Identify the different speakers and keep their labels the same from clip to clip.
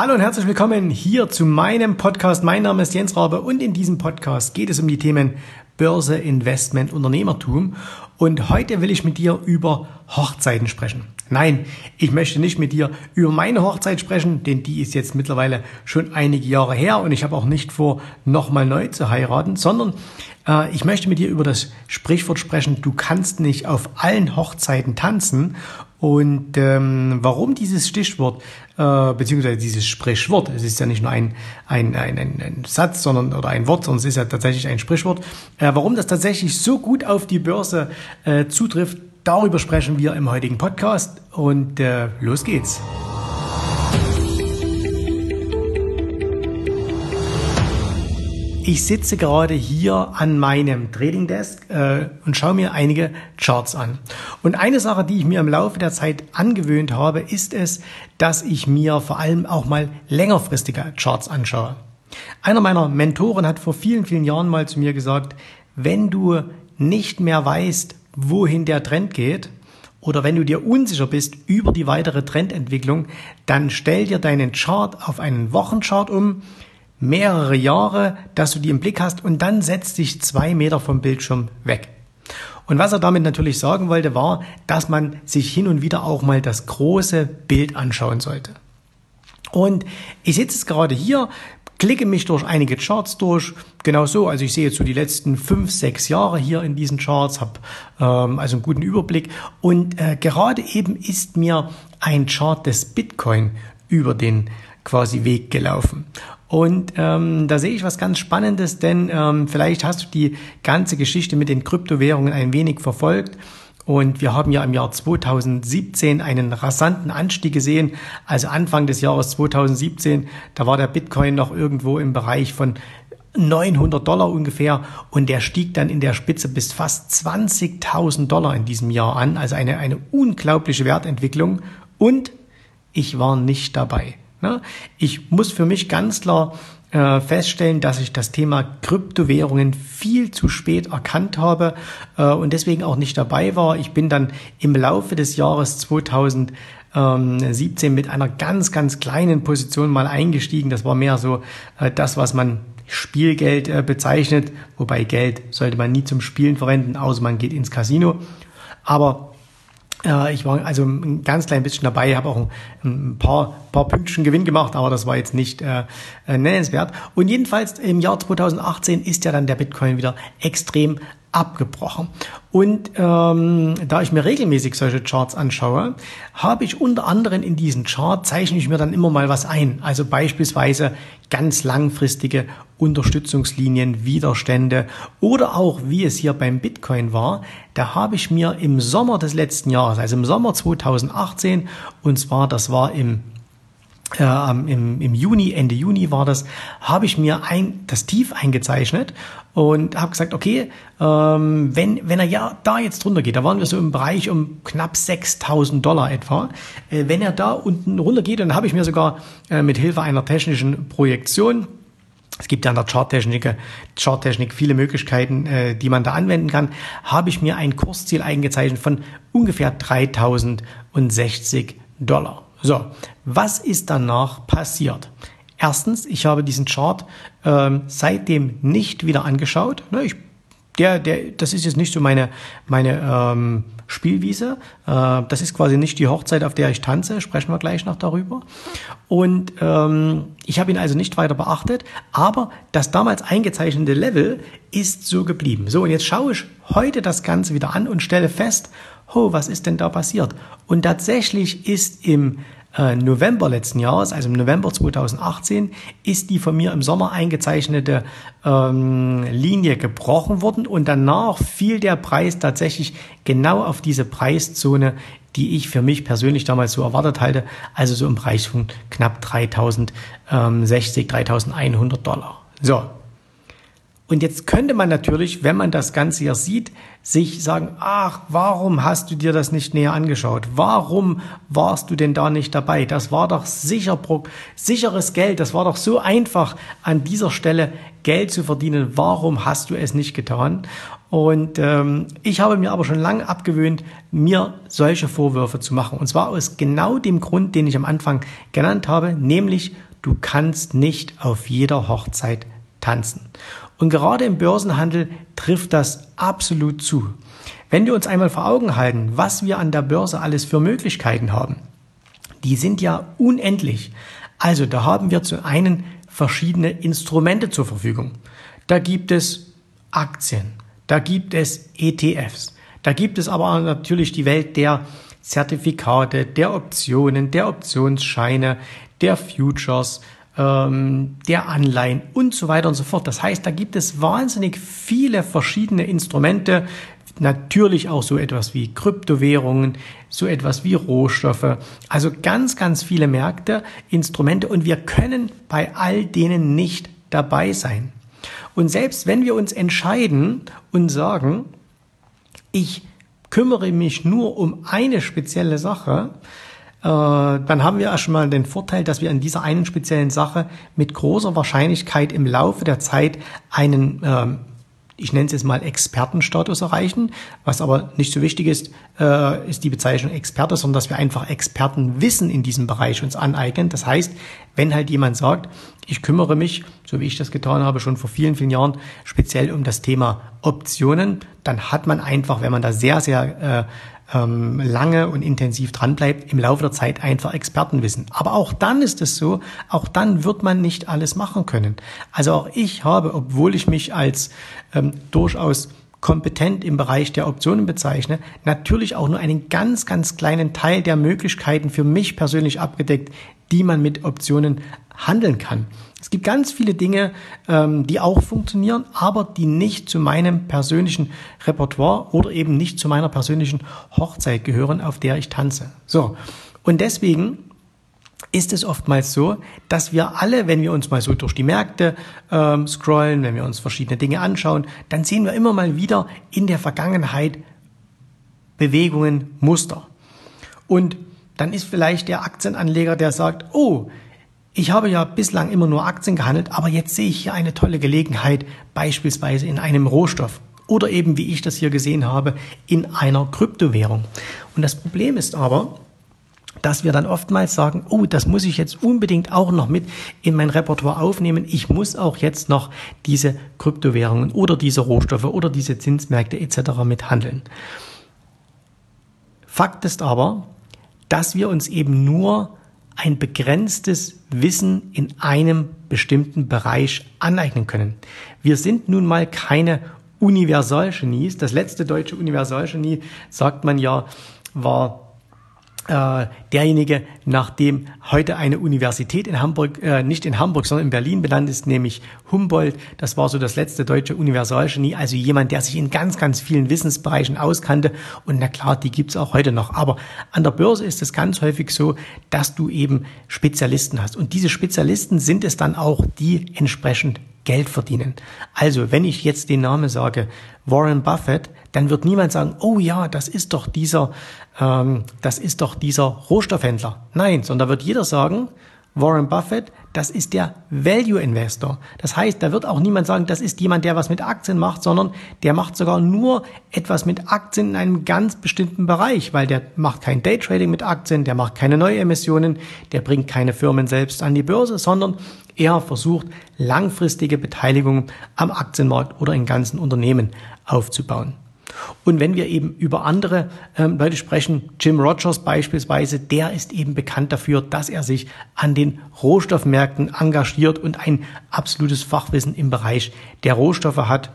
Speaker 1: Hallo und herzlich willkommen hier zu meinem Podcast. Mein Name ist Jens Rabe und in diesem Podcast geht es um die Themen Börse, Investment, Unternehmertum. Und heute will ich mit dir über Hochzeiten sprechen. Nein, ich möchte nicht mit dir über meine Hochzeit sprechen, denn die ist jetzt mittlerweile schon einige Jahre her und ich habe auch nicht vor, nochmal neu zu heiraten, sondern äh, ich möchte mit dir über das Sprichwort sprechen, du kannst nicht auf allen Hochzeiten tanzen. Und ähm, warum dieses Stichwort, äh, beziehungsweise dieses Sprichwort, es ist ja nicht nur ein, ein, ein, ein, ein Satz sondern oder ein Wort, sondern es ist ja tatsächlich ein Sprichwort, äh, warum das tatsächlich so gut auf die Börse äh, zutrifft, darüber sprechen wir im heutigen Podcast und äh, los geht's. Ich sitze gerade hier an meinem Trading Desk äh, und schaue mir einige Charts an. Und eine Sache, die ich mir im Laufe der Zeit angewöhnt habe, ist es, dass ich mir vor allem auch mal längerfristige Charts anschaue. Einer meiner Mentoren hat vor vielen, vielen Jahren mal zu mir gesagt, wenn du nicht mehr weißt, wohin der Trend geht, oder wenn du dir unsicher bist über die weitere Trendentwicklung, dann stell dir deinen Chart auf einen Wochenchart um, mehrere Jahre, dass du die im Blick hast und dann setz dich zwei Meter vom Bildschirm weg. Und was er damit natürlich sagen wollte, war, dass man sich hin und wieder auch mal das große Bild anschauen sollte. Und ich sitze jetzt gerade hier, klicke mich durch einige Charts durch, genau so. Also ich sehe jetzt so die letzten fünf, sechs Jahre hier in diesen Charts, habe ähm, also einen guten Überblick. Und äh, gerade eben ist mir ein Chart des Bitcoin über den quasi Weg gelaufen. Und ähm, da sehe ich was ganz Spannendes, denn ähm, vielleicht hast du die ganze Geschichte mit den Kryptowährungen ein wenig verfolgt. Und wir haben ja im Jahr 2017 einen rasanten Anstieg gesehen. Also Anfang des Jahres 2017, da war der Bitcoin noch irgendwo im Bereich von 900 Dollar ungefähr und der stieg dann in der Spitze bis fast 20.000 Dollar in diesem Jahr an. Also eine, eine unglaubliche Wertentwicklung und ich war nicht dabei. Ne? Ich muss für mich ganz klar äh, feststellen, dass ich das Thema Kryptowährungen viel zu spät erkannt habe äh, und deswegen auch nicht dabei war. Ich bin dann im Laufe des Jahres 2017 mit einer ganz, ganz kleinen Position mal eingestiegen. Das war mehr so äh, das, was man Spielgeld bezeichnet, wobei Geld sollte man nie zum Spielen verwenden, außer man geht ins Casino. Aber äh, ich war also ein ganz klein bisschen dabei, habe auch ein, ein, paar, paar Pünktchen Gewinn gemacht, aber das war jetzt nicht äh, äh nennenswert. Und jedenfalls im Jahr 2018 ist ja dann der Bitcoin wieder extrem abgebrochen. Und ähm, da ich mir regelmäßig solche Charts anschaue, habe ich unter anderem in diesen Chart zeichne ich mir dann immer mal was ein. Also beispielsweise ganz langfristige Unterstützungslinien, Widerstände oder auch wie es hier beim Bitcoin war, da habe ich mir im Sommer des letzten Jahres, also im Sommer 2018, und zwar das war im äh, im, im Juni, Ende Juni war das, habe ich mir ein, das Tief eingezeichnet und habe gesagt, okay, ähm, wenn, wenn er ja da jetzt drunter geht, da waren wir so im Bereich um knapp 6000 Dollar etwa, äh, wenn er da unten runter geht, dann habe ich mir sogar äh, mit Hilfe einer technischen Projektion es gibt ja in der Charttechnik, Charttechnik viele Möglichkeiten, äh, die man da anwenden kann. Habe ich mir ein Kursziel eingezeichnet von ungefähr 3060 Dollar. So, was ist danach passiert? Erstens, ich habe diesen Chart ähm, seitdem nicht wieder angeschaut. Ne, ich, der, der, das ist jetzt nicht so meine, meine ähm, Spielwiese. Äh, das ist quasi nicht die Hochzeit, auf der ich tanze. Sprechen wir gleich noch darüber. Und ähm, ich habe ihn also nicht weiter beachtet, aber das damals eingezeichnete Level ist so geblieben. So, und jetzt schaue ich heute das Ganze wieder an und stelle fest, oh, was ist denn da passiert? Und tatsächlich ist im äh, November letzten Jahres, also im November 2018, ist die von mir im Sommer eingezeichnete ähm, Linie gebrochen worden und danach fiel der Preis tatsächlich genau auf diese Preiszone, die ich für mich persönlich damals so erwartet halte, also so im Bereich von knapp 3060, 3100 Dollar. So, und jetzt könnte man natürlich, wenn man das Ganze hier sieht, sich sagen, ach, warum hast du dir das nicht näher angeschaut? Warum warst du denn da nicht dabei? Das war doch sicher, sicheres Geld. Das war doch so einfach, an dieser Stelle Geld zu verdienen. Warum hast du es nicht getan? Und ähm, ich habe mir aber schon lange abgewöhnt, mir solche Vorwürfe zu machen. Und zwar aus genau dem Grund, den ich am Anfang genannt habe, nämlich du kannst nicht auf jeder Hochzeit tanzen. Und gerade im Börsenhandel trifft das absolut zu. Wenn wir uns einmal vor Augen halten, was wir an der Börse alles für Möglichkeiten haben, die sind ja unendlich. Also da haben wir zu einen verschiedene Instrumente zur Verfügung. Da gibt es Aktien, da gibt es ETFs, da gibt es aber natürlich die Welt der Zertifikate, der Optionen, der Optionsscheine, der Futures, ähm, der Anleihen und so weiter und so fort. Das heißt, da gibt es wahnsinnig viele verschiedene Instrumente, natürlich auch so etwas wie Kryptowährungen, so etwas wie Rohstoffe, also ganz, ganz viele Märkte, Instrumente und wir können bei all denen nicht dabei sein. Und selbst wenn wir uns entscheiden und sagen, ich kümmere mich nur um eine spezielle Sache, dann haben wir erstmal den Vorteil, dass wir in dieser einen speziellen Sache mit großer Wahrscheinlichkeit im Laufe der Zeit einen ähm, ich nenne es jetzt mal Expertenstatus erreichen. Was aber nicht so wichtig ist, äh, ist die Bezeichnung Experte, sondern dass wir einfach Expertenwissen in diesem Bereich uns aneignen. Das heißt, wenn halt jemand sagt, ich kümmere mich, so wie ich das getan habe, schon vor vielen, vielen Jahren, speziell um das Thema Optionen, dann hat man einfach, wenn man da sehr, sehr äh, ähm, lange und intensiv dranbleibt, im Laufe der Zeit einfach Expertenwissen. Aber auch dann ist es so, auch dann wird man nicht alles machen können. Also auch ich habe, obwohl ich mich als ähm, durchaus kompetent im Bereich der Optionen bezeichne, natürlich auch nur einen ganz, ganz kleinen Teil der Möglichkeiten für mich persönlich abgedeckt, die man mit Optionen handeln kann. Es gibt ganz viele Dinge, ähm, die auch funktionieren, aber die nicht zu meinem persönlichen Repertoire oder eben nicht zu meiner persönlichen Hochzeit gehören, auf der ich tanze. So. Und deswegen ist es oftmals so, dass wir alle, wenn wir uns mal so durch die Märkte ähm, scrollen, wenn wir uns verschiedene Dinge anschauen, dann sehen wir immer mal wieder in der Vergangenheit Bewegungen, Muster. Und dann ist vielleicht der Aktienanleger, der sagt, oh, ich habe ja bislang immer nur Aktien gehandelt, aber jetzt sehe ich hier eine tolle Gelegenheit, beispielsweise in einem Rohstoff oder eben, wie ich das hier gesehen habe, in einer Kryptowährung. Und das Problem ist aber, dass wir dann oftmals sagen, oh, das muss ich jetzt unbedingt auch noch mit in mein Repertoire aufnehmen. Ich muss auch jetzt noch diese Kryptowährungen oder diese Rohstoffe oder diese Zinsmärkte etc. mithandeln. Fakt ist aber, dass wir uns eben nur ein begrenztes Wissen in einem bestimmten Bereich aneignen können. Wir sind nun mal keine Universalgenies. Das letzte deutsche Universalgenie, sagt man ja, war äh, derjenige, nach dem heute eine Universität in Hamburg, äh, nicht in Hamburg, sondern in Berlin benannt ist, nämlich Humboldt. Das war so das letzte deutsche Universalgenie, also jemand, der sich in ganz, ganz vielen Wissensbereichen auskannte. Und na klar, die gibt's auch heute noch. Aber an der Börse ist es ganz häufig so, dass du eben Spezialisten hast. Und diese Spezialisten sind es dann auch, die entsprechend Geld verdienen. Also, wenn ich jetzt den Namen sage, Warren Buffett, dann wird niemand sagen, oh ja, das ist doch dieser, ähm, das ist doch dieser Rohstoffhändler. Nein, sondern wird jeder sagen, Warren Buffett, das ist der Value Investor. Das heißt, da wird auch niemand sagen, das ist jemand, der was mit Aktien macht, sondern der macht sogar nur etwas mit Aktien in einem ganz bestimmten Bereich, weil der macht kein Daytrading mit Aktien, der macht keine Neuemissionen, der bringt keine Firmen selbst an die Börse, sondern er versucht langfristige Beteiligung am Aktienmarkt oder in ganzen Unternehmen aufzubauen. Und wenn wir eben über andere ähm, Leute sprechen, Jim Rogers beispielsweise, der ist eben bekannt dafür, dass er sich an den Rohstoffmärkten engagiert und ein absolutes Fachwissen im Bereich der Rohstoffe hat.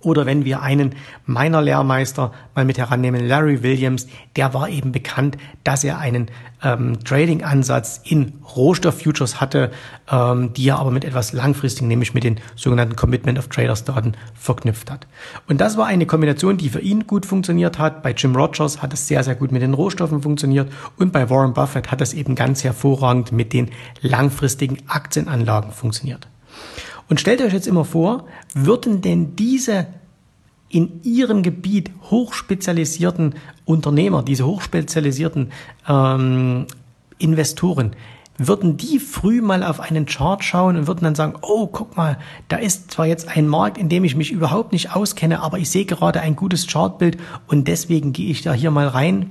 Speaker 1: Oder wenn wir einen meiner Lehrmeister mal mit herannehmen, Larry Williams, der war eben bekannt, dass er einen ähm, Trading-Ansatz in Rohstofffutures hatte, ähm, die er aber mit etwas langfristigen, nämlich mit den sogenannten Commitment of Traders Daten verknüpft hat. Und das war eine Kombination, die für ihn gut funktioniert hat. Bei Jim Rogers hat es sehr, sehr gut mit den Rohstoffen funktioniert und bei Warren Buffett hat es eben ganz hervorragend mit den langfristigen Aktienanlagen funktioniert. Und stellt euch jetzt immer vor, würden denn diese in ihrem Gebiet hochspezialisierten Unternehmer, diese hochspezialisierten ähm, Investoren, würden die früh mal auf einen Chart schauen und würden dann sagen, oh, guck mal, da ist zwar jetzt ein Markt, in dem ich mich überhaupt nicht auskenne, aber ich sehe gerade ein gutes Chartbild und deswegen gehe ich da hier mal rein.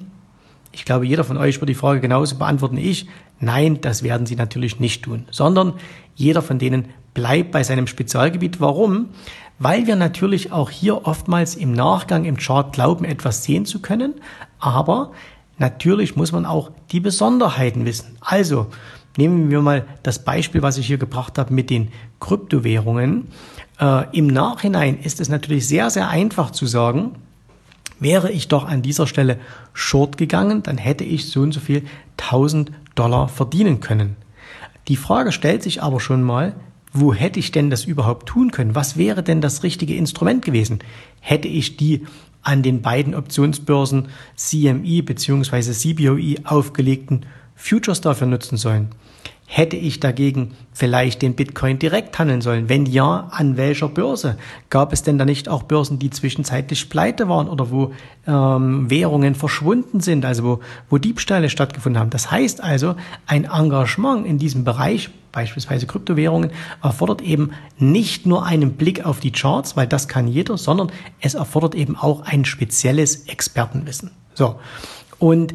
Speaker 1: Ich glaube, jeder von euch wird die Frage genauso beantworten wie ich. Nein, das werden sie natürlich nicht tun, sondern jeder von denen bleibt bei seinem Spezialgebiet. Warum? Weil wir natürlich auch hier oftmals im Nachgang im Chart glauben, etwas sehen zu können, aber natürlich muss man auch die Besonderheiten wissen. Also nehmen wir mal das Beispiel, was ich hier gebracht habe mit den Kryptowährungen. Äh, Im Nachhinein ist es natürlich sehr, sehr einfach zu sagen, wäre ich doch an dieser Stelle short gegangen, dann hätte ich so und so viel 1000 Dollar verdienen können. Die Frage stellt sich aber schon mal, wo hätte ich denn das überhaupt tun können? Was wäre denn das richtige Instrument gewesen? Hätte ich die an den beiden Optionsbörsen CME bzw. CBOE aufgelegten Futures dafür nutzen sollen? Hätte ich dagegen vielleicht den Bitcoin direkt handeln sollen? Wenn ja, an welcher Börse? Gab es denn da nicht auch Börsen, die zwischenzeitlich pleite waren oder wo ähm, Währungen verschwunden sind, also wo, wo Diebstähle stattgefunden haben? Das heißt also, ein Engagement in diesem Bereich, beispielsweise Kryptowährungen, erfordert eben nicht nur einen Blick auf die Charts, weil das kann jeder, sondern es erfordert eben auch ein spezielles Expertenwissen. So. Und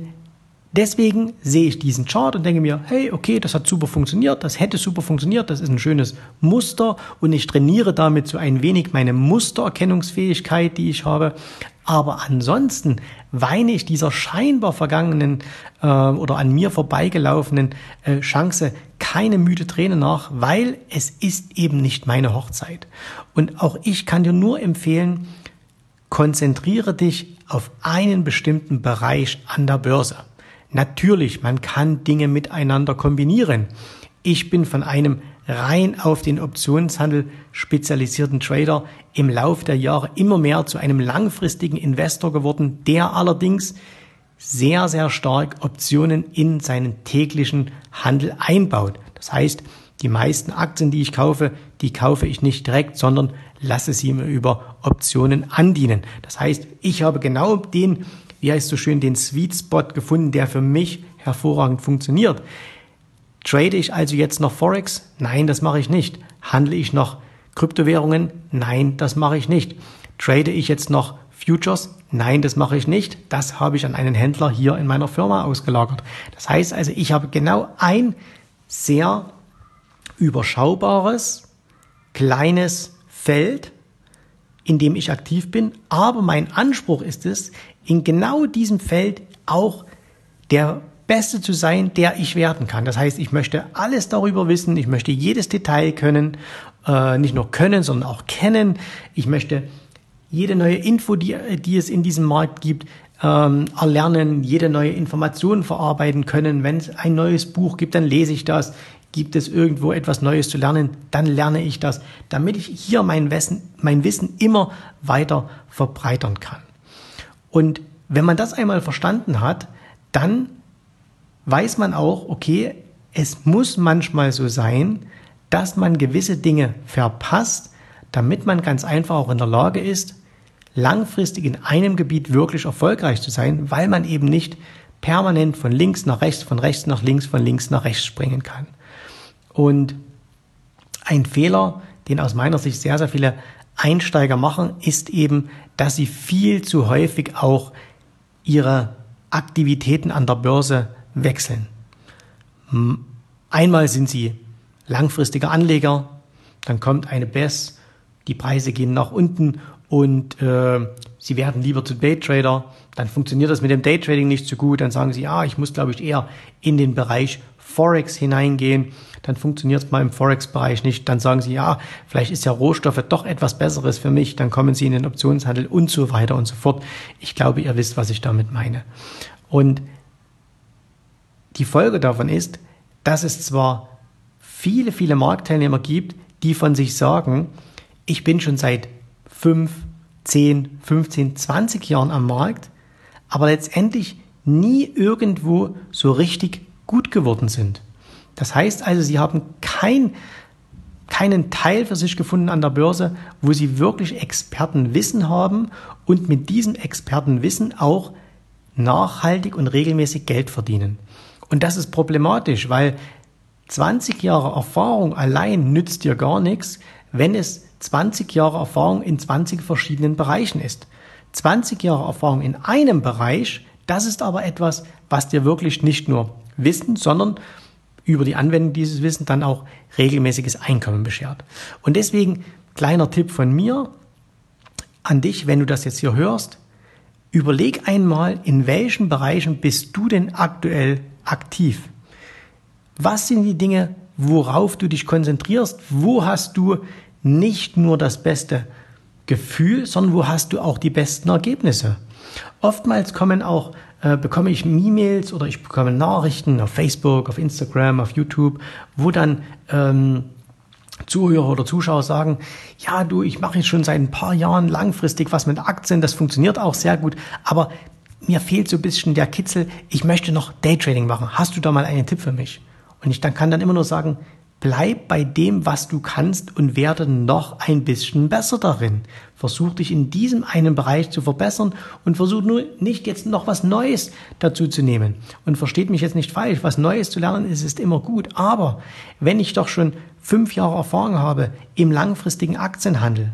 Speaker 1: Deswegen sehe ich diesen Chart und denke mir, hey, okay, das hat super funktioniert, das hätte super funktioniert, das ist ein schönes Muster und ich trainiere damit so ein wenig meine Mustererkennungsfähigkeit, die ich habe. Aber ansonsten weine ich dieser scheinbar vergangenen äh, oder an mir vorbeigelaufenen äh, Chance keine müde Träne nach, weil es ist eben nicht meine Hochzeit. Und auch ich kann dir nur empfehlen, konzentriere dich auf einen bestimmten Bereich an der Börse. Natürlich, man kann Dinge miteinander kombinieren. Ich bin von einem rein auf den Optionshandel spezialisierten Trader im Lauf der Jahre immer mehr zu einem langfristigen Investor geworden, der allerdings sehr, sehr stark Optionen in seinen täglichen Handel einbaut. Das heißt, die meisten Aktien, die ich kaufe, die kaufe ich nicht direkt, sondern lasse sie mir über Optionen andienen. Das heißt, ich habe genau den wie heißt so schön, den Sweet Spot gefunden, der für mich hervorragend funktioniert. Trade ich also jetzt noch Forex? Nein, das mache ich nicht. Handle ich noch Kryptowährungen? Nein, das mache ich nicht. Trade ich jetzt noch Futures? Nein, das mache ich nicht. Das habe ich an einen Händler hier in meiner Firma ausgelagert. Das heißt also, ich habe genau ein sehr überschaubares, kleines Feld, in dem ich aktiv bin. Aber mein Anspruch ist es, in genau diesem Feld auch der Beste zu sein, der ich werden kann. Das heißt, ich möchte alles darüber wissen, ich möchte jedes Detail können, äh, nicht nur können, sondern auch kennen. Ich möchte jede neue Info, die, die es in diesem Markt gibt, ähm, erlernen, jede neue Information verarbeiten können. Wenn es ein neues Buch gibt, dann lese ich das. Gibt es irgendwo etwas Neues zu lernen, dann lerne ich das, damit ich hier mein Wissen, mein Wissen immer weiter verbreitern kann. Und wenn man das einmal verstanden hat, dann weiß man auch, okay, es muss manchmal so sein, dass man gewisse Dinge verpasst, damit man ganz einfach auch in der Lage ist, langfristig in einem Gebiet wirklich erfolgreich zu sein, weil man eben nicht permanent von links nach rechts, von rechts nach links, von links nach rechts springen kann. Und ein Fehler, den aus meiner Sicht sehr, sehr viele Einsteiger machen, ist eben, dass sie viel zu häufig auch ihre Aktivitäten an der Börse wechseln. Einmal sind sie langfristiger Anleger, dann kommt eine BES, die Preise gehen nach unten und äh, sie werden lieber zu Daytrader, dann funktioniert das mit dem Daytrading nicht so gut, dann sagen sie, ja, ich muss glaube ich eher in den Bereich Forex hineingehen, dann funktioniert es mal im Forex-Bereich nicht, dann sagen sie, ja, vielleicht ist ja Rohstoffe doch etwas Besseres für mich, dann kommen sie in den Optionshandel und so weiter und so fort. Ich glaube, ihr wisst, was ich damit meine. Und die Folge davon ist, dass es zwar viele, viele Marktteilnehmer gibt, die von sich sagen, ich bin schon seit fünf, zehn, 15, 20 Jahren am Markt, aber letztendlich nie irgendwo so richtig gut geworden sind. Das heißt also, sie haben kein, keinen Teil für sich gefunden an der Börse, wo sie wirklich Expertenwissen haben und mit diesem Expertenwissen auch nachhaltig und regelmäßig Geld verdienen. Und das ist problematisch, weil 20 Jahre Erfahrung allein nützt dir gar nichts, wenn es 20 Jahre Erfahrung in 20 verschiedenen Bereichen ist. 20 Jahre Erfahrung in einem Bereich Das ist aber etwas, was dir wirklich nicht nur Wissen, sondern über die Anwendung dieses Wissens dann auch regelmäßiges Einkommen beschert. Und deswegen kleiner Tipp von mir an dich, wenn du das jetzt hier hörst, überleg einmal, in welchen Bereichen bist du denn aktuell aktiv? Was sind die Dinge, worauf du dich konzentrierst? Wo hast du nicht nur das beste Gefühl, sondern wo hast du auch die besten Ergebnisse? Oftmals kommen auch äh, bekomme ich E-Mails oder ich bekomme Nachrichten auf Facebook, auf Instagram, auf YouTube, wo dann ähm, Zuhörer oder Zuschauer sagen, ja du, ich mache jetzt schon seit ein paar Jahren langfristig was mit Aktien, das funktioniert auch sehr gut, aber mir fehlt so ein bisschen der Kitzel, ich möchte noch Daytrading machen. Hast du da mal einen Tipp für mich? Und ich dann kann dann immer nur sagen, bleib bei dem, was du kannst und werde noch ein bisschen besser darin. Versuch dich in diesem einen Bereich zu verbessern und versuch nur nicht jetzt noch was Neues dazu zu nehmen. Und versteht mich jetzt nicht falsch, was Neues zu lernen ist, ist immer gut. Aber wenn ich doch schon fünf Jahre Erfahrung habe im langfristigen Aktienhandel,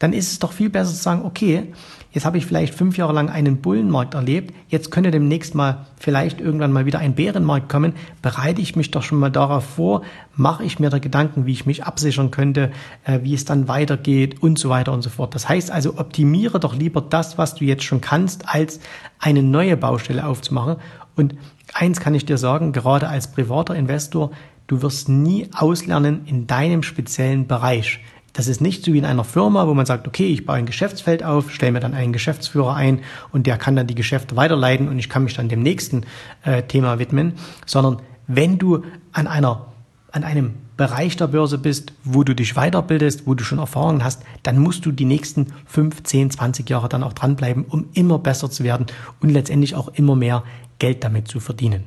Speaker 1: dann ist es doch viel besser zu sagen, okay, Jetzt habe ich vielleicht fünf Jahre lang einen Bullenmarkt erlebt. Jetzt könnte demnächst mal vielleicht irgendwann mal wieder ein Bärenmarkt kommen. Bereite ich mich doch schon mal darauf vor, mache ich mir da Gedanken, wie ich mich absichern könnte, äh, wie es dann weitergeht und so weiter und so fort. Das heißt also, optimiere doch lieber das, was du jetzt schon kannst, als eine neue Baustelle aufzumachen. Und eins kann ich dir sagen, gerade als privater Investor, du wirst nie auslernen in deinem speziellen Bereich. Das ist nicht so wie in einer Firma, wo man sagt, okay, ich baue ein Geschäftsfeld auf, stelle mir dann einen Geschäftsführer ein und der kann dann die Geschäfte weiterleiten und ich kann mich dann dem nächsten äh, Thema widmen, sondern wenn du an einer an einem Bereich der Börse bist, wo du dich weiterbildest, wo du schon Erfahrungen hast, dann musst du die nächsten 5, 10, 20 Jahre dann auch dranbleiben, um immer besser zu werden und letztendlich auch immer mehr Geld damit zu verdienen.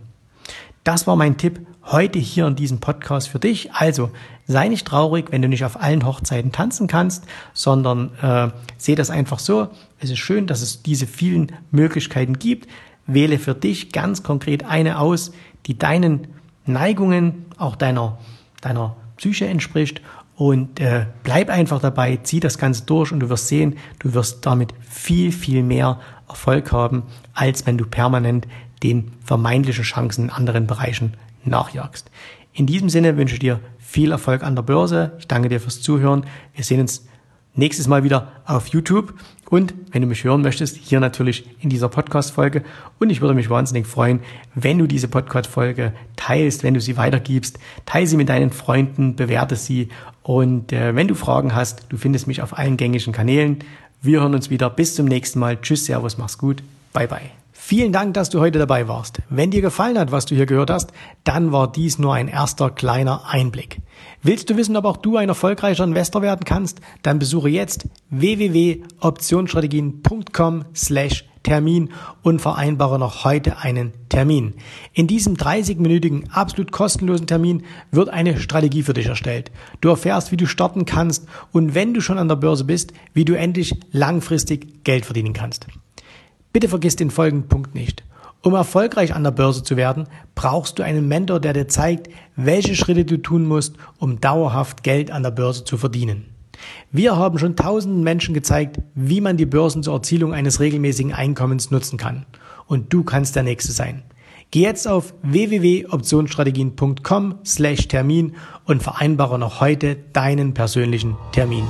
Speaker 1: Das war mein Tipp heute hier in diesem Podcast für dich. Also sei nicht traurig, wenn du nicht auf allen Hochzeiten tanzen kannst, sondern äh, sehe das einfach so. Es ist schön, dass es diese vielen Möglichkeiten gibt. Wähle für dich ganz konkret eine aus, die deinen Neigungen, auch deiner, deiner Psyche entspricht und äh, bleib einfach dabei, zieh das Ganze durch und du wirst sehen, du wirst damit viel, viel mehr Erfolg haben, als wenn du permanent den vermeintlichen Chancen in anderen Bereichen nachjagst. In diesem Sinne wünsche ich dir viel Erfolg an der Börse. Ich danke dir fürs Zuhören. Wir sehen uns nächstes Mal wieder auf YouTube. Und wenn du mich hören möchtest, hier natürlich in dieser Podcast-Folge. Und ich würde mich wahnsinnig freuen, wenn du diese Podcast-Folge teilst, wenn du sie weitergibst. Teile sie mit deinen Freunden, bewerte sie. Und äh, wenn du Fragen hast, du findest mich auf allen gängigen Kanälen. Wir hören uns wieder. Bis zum nächsten Mal. Tschüss, Servus, mach's gut. Bye, bye. Vielen Dank, dass du heute dabei warst. Wenn dir gefallen hat, was du hier gehört hast, dann war dies nur ein erster kleiner Einblick. Willst du wissen, ob auch du ein erfolgreicher Investor werden kannst? Dann besuche jetzt www.optionsstrategien.com slash Termin und vereinbare noch heute einen Termin. In diesem 30-minütigen, absolut kostenlosen Termin wird eine Strategie für dich erstellt. Du erfährst, wie du starten kannst und wenn du schon an der Börse bist, wie du endlich langfristig Geld verdienen kannst. Bitte vergiss den folgenden Punkt nicht. Um erfolgreich an der Börse zu werden, brauchst du einen Mentor, der dir zeigt, welche Schritte du tun musst, um dauerhaft Geld an der Börse zu verdienen. Wir haben schon tausenden Menschen gezeigt, wie man die Börsen zur Erzielung eines regelmäßigen Einkommens nutzen kann. Und du kannst der Nächste sein. Geh jetzt auf www.optionsstrategien.com slash Termin und vereinbare noch heute deinen persönlichen Termin.